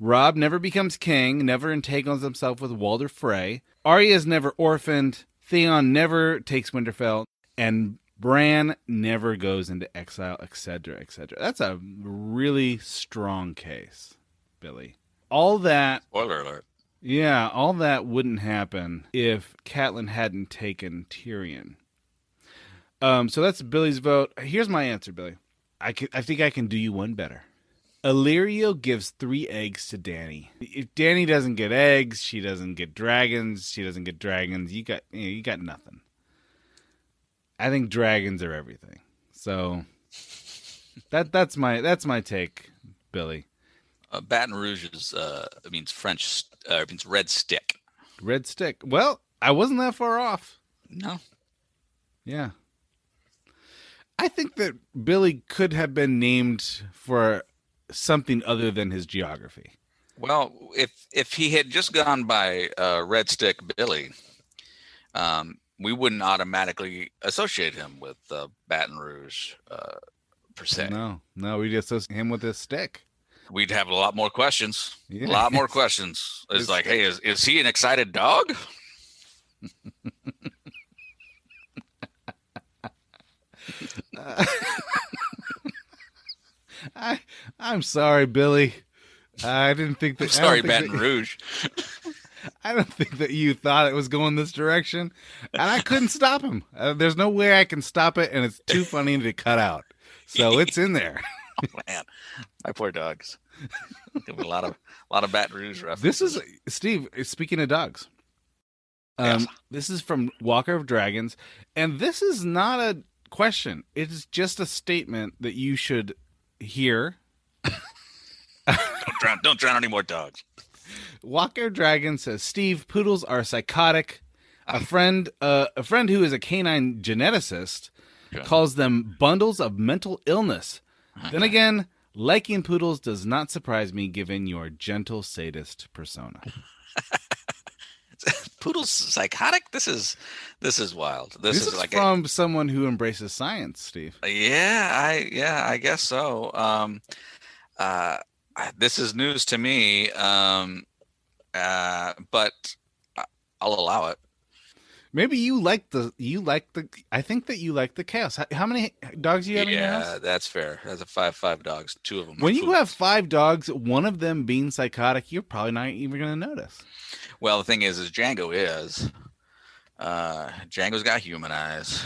Robb never becomes king, never entangles himself with Walder Frey. Arya is never orphaned. Theon never takes Winterfell. And Bran never goes into exile, etc., etc. That's a really strong case, Billy. All that spoiler alert. yeah, all that wouldn't happen if Catelyn hadn't taken Tyrion. Um, so that's Billy's vote. Here's my answer, Billy. I can, I think I can do you one better. Illyrio gives three eggs to Dany. If Dany doesn't get eggs, she doesn't get dragons. She doesn't get dragons. You got you, know, you got nothing. I think dragons are everything. So that that's my that's my take, Billy. Uh, Baton Rouge is uh, it means French. Uh, it means red stick. Red stick. Well, I wasn't that far off. No, Yeah. I think that Billy could have been named for something other than his geography. Well, if if he had just gone by uh, Red Stick Billy, um, we wouldn't automatically associate him with uh, Baton Rouge uh, per se. No, no, we just associate him with his stick. We'd have a lot more questions. Yeah. A lot more (laughs) questions. It's His like, hey, is, is he an excited dog? I, I'm sorry, Billy. I didn't think that. I'm sorry, think Baton that- Rouge. (laughs) I don't think that you thought it was going this direction, and I couldn't stop him. Uh, there's no way I can stop it, and it's too funny to cut out. So it's in there. (laughs) Man, my poor dogs. Give me a lot of a lot of Baton Rouge references. This is Steve. Speaking of dogs, um, Yes. this is from Walker of Dragons, and this is not a question. It is just a statement that you should hear. don't drown, don't drown any more dogs. Walker Dragon says Steve poodles are psychotic. A friend, uh, a friend who is a canine geneticist, Okay. calls them bundles of mental illness. Then again, liking poodles does not surprise me, given your gentle sadist persona. (laughs) (laughs) Poodles psychotic? This is this is wild. This, This, is, is like a, from someone who embraces science, Steve. Yeah, I yeah, I guess so. Um, uh, this is news to me. Um, uh, but I'll allow it. Maybe you like the you like the. I think that you like the chaos. How, how many dogs do you have in your Yeah, that's fair. That's a five five dogs. Two of them. When you have five dogs, one of them being psychotic, you're probably not even going to notice. well, the thing is, is Django is. Uh, Django's got human eyes.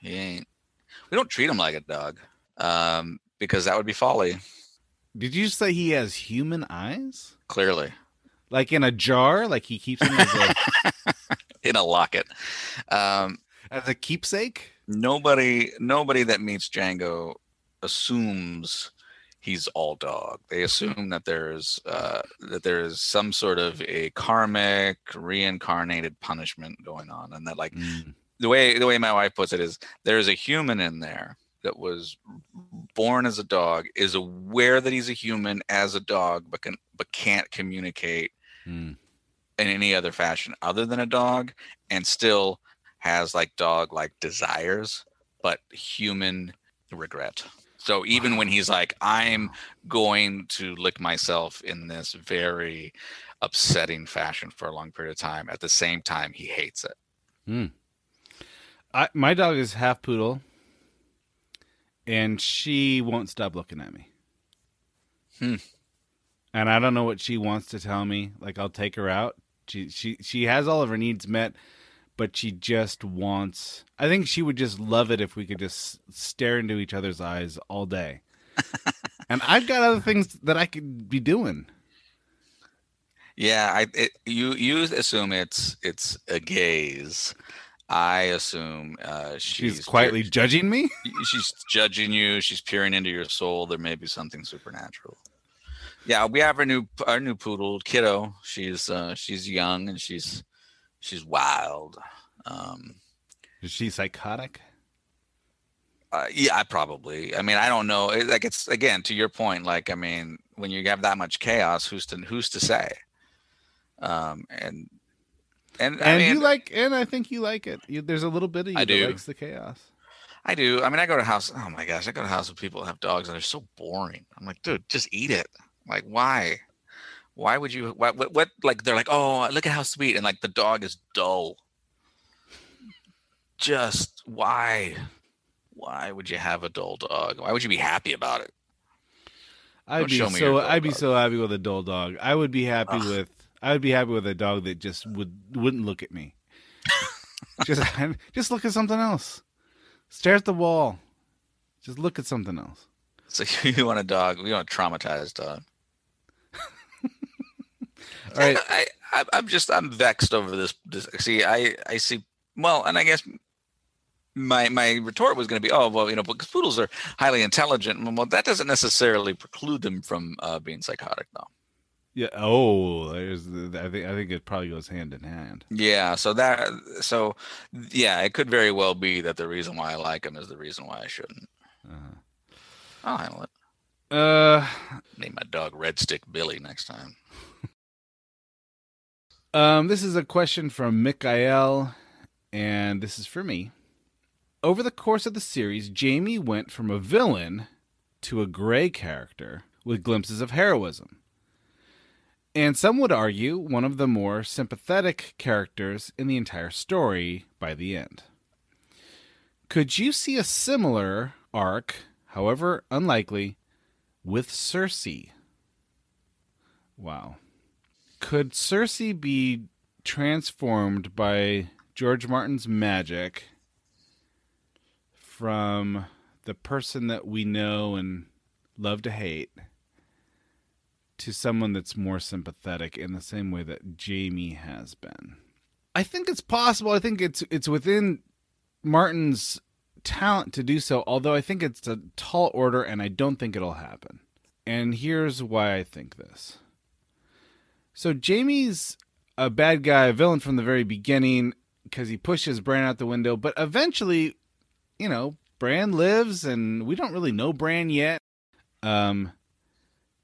He ain't. We don't treat him like a dog, um, because that would be folly. Did you say he has human eyes? Clearly, Like in a jar? Like he keeps them as a, (laughs) in a locket. Um, as a keepsake? nobody nobody that meets Django assumes he's all dog. They assume that there's uh, that there is some sort of a karmic reincarnated punishment going on, and that like Mm. the way the way my wife puts it is there is a human in there that was born as a dog, is aware that he's a human as a dog, but can but can't communicate Mm. In any other fashion other than a dog and still has like dog like desires but human regret So even when he's like, I'm going to lick myself in this very upsetting fashion for a long period of time, at the same time, he hates it. Hmm. I, my dog is half poodle, and she won't stop looking at me. Hmm. And I don't know what she wants to tell me. Like I'll take her out. She she she has all of her needs met, but she just wants. I think she would just love it if we could just stare into each other's eyes all day. (laughs) and I've got other things that I could be doing. Yeah, I it, you you assume it's it's a gaze. I assume uh, she's, she's quietly judging me. she's judging you. She's peering into your soul. There may be something supernatural. Yeah, we have our new our new poodle kiddo. She's uh, she's young and she's she's wild. Um, Is she psychotic? Uh, yeah, probably. I mean, I don't know. It, like it's again to your point. Like, I mean, when you have that much chaos, who's to who's to say? Um, and and and I mean, you like, and I think you like it. You, there's a little bit of you I that do. likes the chaos. I do. I mean, I go to house. Oh my gosh, I go to house with people that have dogs and they're so boring. I'm like, dude, just eat it. Like, why? Why would you? What? What? what like, they're like, oh, look at how sweet, and like the dog is dull. Just why? Why would you have a dull dog? Why would you be happy about it? I'd Don't be so I'd be dog. so happy with a dull dog. I would be happy Ugh. with I would be happy with a dog that just would wouldn't look at me. (laughs) just (laughs) just look at something else. Stare at the wall. Just look at something else. So (laughs) you want a dog? We want a traumatized dog. Right. (laughs) I, I I'm just I'm vexed over this. this see, I I see. Well, and I guess my my retort was going to be, oh well, you know, because poodles are highly intelligent. Well, that doesn't necessarily preclude them from uh, being psychotic, though. Yeah. Oh, there's. I think. I think it probably goes hand in hand. Yeah. So that so yeah, it could very well be that the reason why I like them is the reason why I shouldn't. Uh, I'll handle it. uh, Name my dog Red Stick Billy next time. Um, this is a question from Mikael, and this is for me. Over the course of the series, Jaime went from a villain to a gray character with glimpses of heroism. And some would argue one of the more sympathetic characters in the entire story by the end. Could you see a similar arc, however unlikely, with Cersei? Wow. Could Cersei be transformed by George Martin's magic from the person that we know and love to hate to someone that's more sympathetic in the same way that Jaime has been? I think it's possible. I think it's it's within Martin's talent to do so, although I think it's a tall order and I don't think it'll happen. And here's why I think this. So Jaime's a bad guy, a villain from the very beginning because he pushes Bran out the window, but eventually, you know, Bran lives and we don't really know Bran yet. Um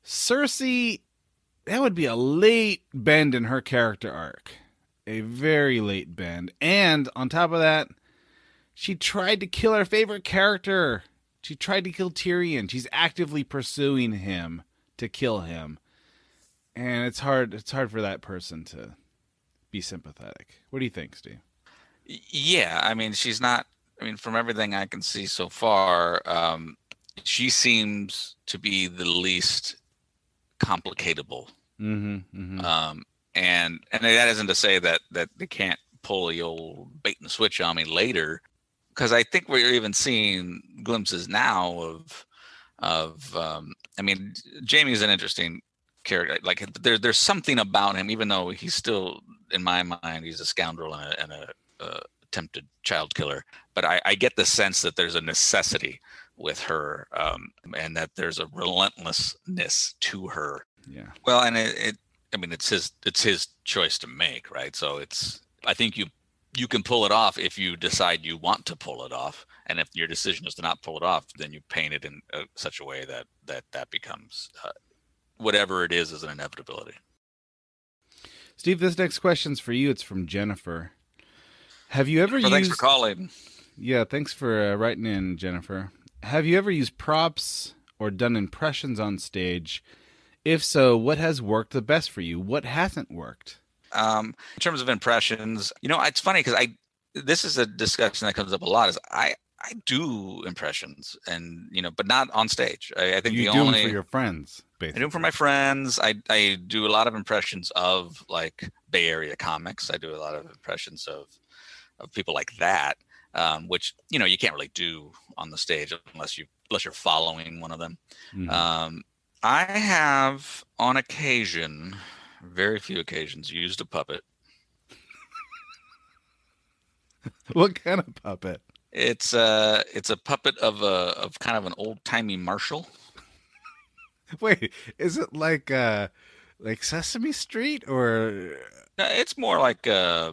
Cersei that would be a late bend in her character arc. A very late bend. And on top of that, she tried to kill her favorite character. She tried to kill Tyrion. She's actively pursuing him to kill him. And it's hard it's hard for that person to be sympathetic. What do you think, Steve? Yeah, I mean, she's not. I mean, from everything I can see so far, um, she seems to be the least complicatable. Mm-hmm. mm-hmm. Um, and and that isn't to say that that they can't pull the old bait and switch on me later, because I think we're even seeing glimpses now of of. Um, I mean, Jaime's an interesting character. Like there, there's something about him, even though he's still, in my mind, he's a scoundrel and a, and a, uh attempted child killer. But I, I get the sense that there's a necessity with her, um, and that there's a relentlessness to her yeah. well, and it, it, I mean, it's his, it's his choice to make, right? So it's, I think you, you can pull it off if you decide you want to pull it off, and if your decision is to not pull it off, then you paint it in uh such a way that that that becomes uh, whatever it is is an inevitability. Steve, this next question's for you. It's from Jennifer. Have you ever Well, used thanks for calling. Yeah, thanks for uh, writing in, Jennifer. have you ever used props or done impressions on stage? If so, what has worked the best for you? What hasn't worked? Um, in terms of impressions, you know, it's funny because I this is a discussion that comes up a lot. Is I I do impressions and you know, but not on stage. I, I think you the do only them for your friends, Basically. I do them for my friends. I I do a lot of impressions of like Bay Area comics. I do a lot of impressions of of people like that, um, which you know you can't really do on the stage unless you unless you're following one of them. Mhm. Um, I have on occasion, very few occasions, used a puppet. (laughs) what kind of puppet? It's uh it's a puppet of a of kind of an old timey marshal. Wait, is it like uh like Sesame Street or Uh, It's more like uh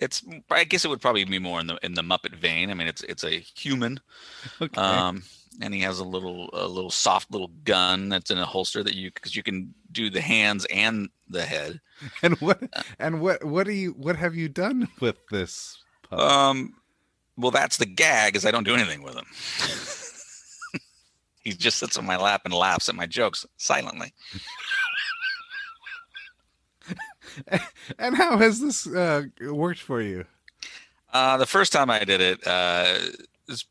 it's I guess it would probably be more in the in the Muppet vein. I mean it's it's a human. (laughs) okay. Um and he has a little a little soft little gun that's in a holster that you because you can do the hands and the head. (laughs) and what and what what do you what have you done with this puppet? Um well that's the gag is I don't do anything with him. (laughs) he just sits on my lap and laughs at my jokes silently. (laughs) and how has this uh worked for you? Uh, the first time I did it, uh, was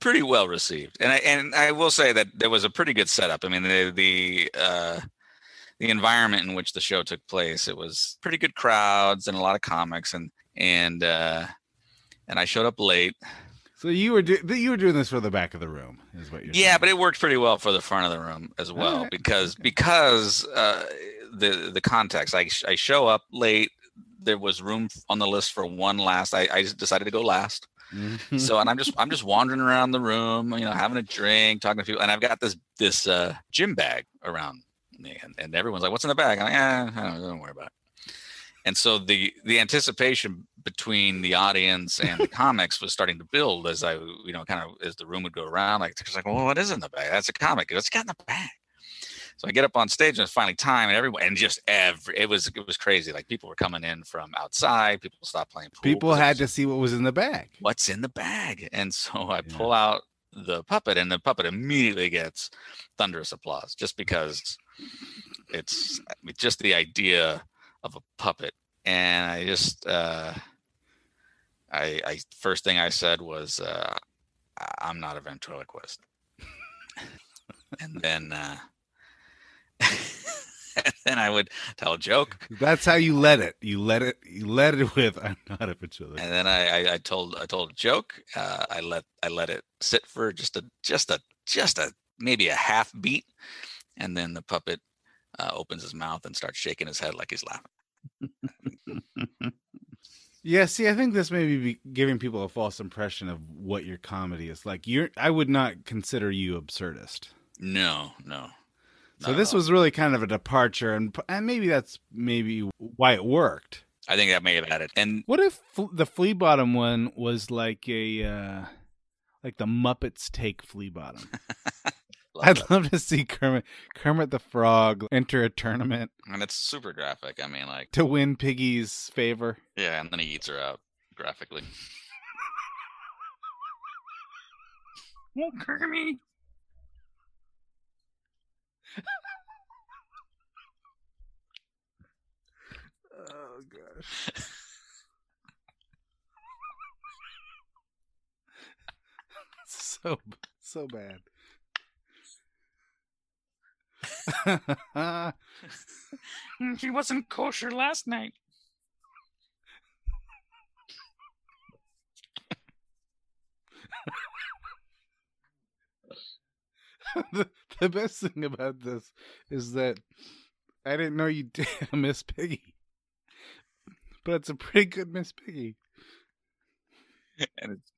pretty well received, and I and I will say that there was a pretty good setup. I mean, the the uh, the environment in which the show took place, it was pretty good crowds and a lot of comics, and and uh, and I showed up late. So you were do- you were doing this for the back of the room, is what you're Yeah, saying. but it worked pretty well for the front of the room as well Alright, because because uh, the the context. I I show up late. There was room on the list for one last. I, I decided to go last. Mhm. so and i'm just i'm just wandering around the room you know having a drink talking to people and i've got this this uh gym bag around me and, and everyone's like what's in the bag i'm like eh, I don't, don't worry about it and so the the anticipation between the audience and the (laughs) comics was starting to build as i you know kind of as the room would go around like it's like well what is in the bag that's a comic what's got in the bag so I get up on stage and it's finally time and everyone and just every it was it was crazy. Like people were coming in from outside, people stopped playing pool. People had was- to see what was in the bag. what's in the bag? And so (laughs) I Yeah. pull out the puppet, and the puppet immediately gets thunderous applause just because it's I mean, just the idea of a puppet. And I just, uh, I, I first thing I said was, uh, "I- I'm not a ventriloquist. (laughs) and then, uh, and (laughs) then I would tell a joke, That's how you let it. You let it. You let it with. I'm not a ventriloquist. and then I, I, I told I told a joke. Uh, I let I let it sit for just a just a just a maybe a half beat, and then the puppet uh, opens his mouth and starts shaking his head like he's laughing. Yeah, see, I think this may be giving people a false impression of what your comedy is like. You're, I would not consider you absurdist. No, no. So this was really kind of a departure, and and maybe that's maybe why it worked. I think that may have added. And What if the flea bottom one was like a uh like the Muppets take flea bottom? (laughs) love I'd that. love to see Kermit Kermit the Frog enter a tournament and it's super graphic. I mean, like to win Piggy's favor. yeah, and then he eats her out graphically. (laughs) oh, Kermit. Oh gosh. (laughs) so so bad. Mm, she wasn't kosher last night. (laughs) the, the best thing about this is that I didn't know you (laughs) did a Miss Piggy. But it's a pretty good Miss Piggy. (laughs) and it's,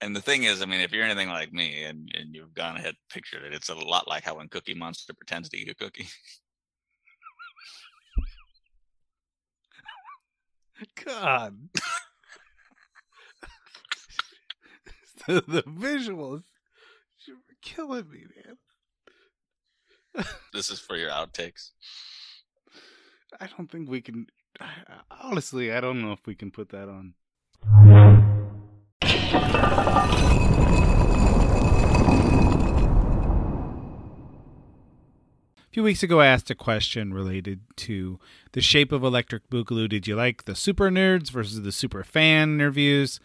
and the thing is, I mean, if you're anything like me and, and you've gone ahead and pictured it, it's a lot like how when Cookie Monster pretends to eat a cookie. (laughs) God. (laughs) the, the visuals you're killing me, man. This is for your outtakes. I don't think we can. I, honestly, I don't know if we can put that on. A few weeks ago, I asked a question related to the shape of Electric Boogaloo. Did you like the super nerds versus the super fan interviews?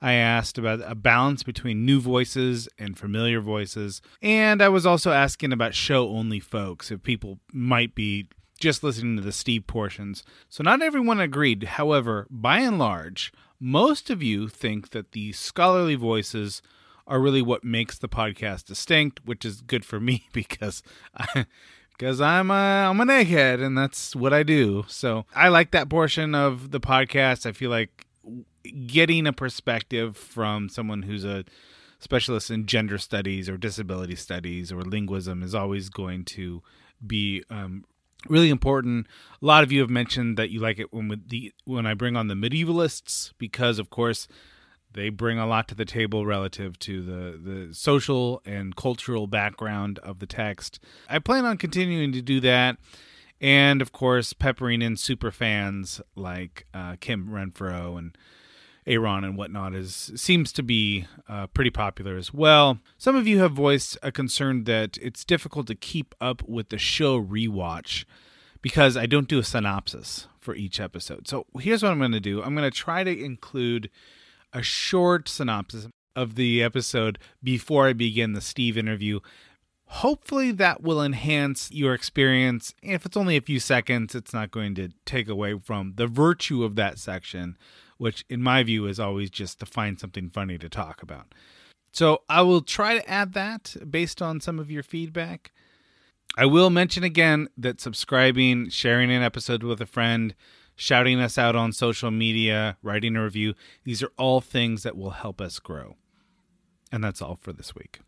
I asked about a balance between new voices and familiar voices. And I was also asking about show only folks, if people might be just listening to the Steve portions. So not everyone agreed. However, by and large, most of you think that the scholarly voices are really what makes the podcast distinct, which is good for me (laughs) because I, because I'm a, I'm an egghead and that's what I do. So I like that portion of the podcast. I feel like getting a perspective from someone who's a specialist in gender studies or disability studies or linguism is always going to be um, really important. A lot of you have mentioned that you like it when the when I bring on the medievalists because, of course, they bring a lot to the table relative to the the social and cultural background of the text. I plan on continuing to do that. And of course, peppering in super fans like uh, Kim Renfro and Aaron and whatnot is seems to be uh, pretty popular as well. Some of you have voiced a concern that it's difficult to keep up with the show rewatch because I don't do a synopsis for each episode. So here's what I'm going to do. I'm going to try to include a short synopsis of the episode before I begin the Steve interview. Hopefully, that will enhance your experience. If it's only a few seconds, it's not going to take away from the virtue of that section which in my view is always just to find something funny to talk about. So I will try to add that based on some of your feedback. I will mention again that subscribing, sharing an episode with a friend, shouting us out on social media, writing a review, these are all things that will help us grow. And that's all for this week.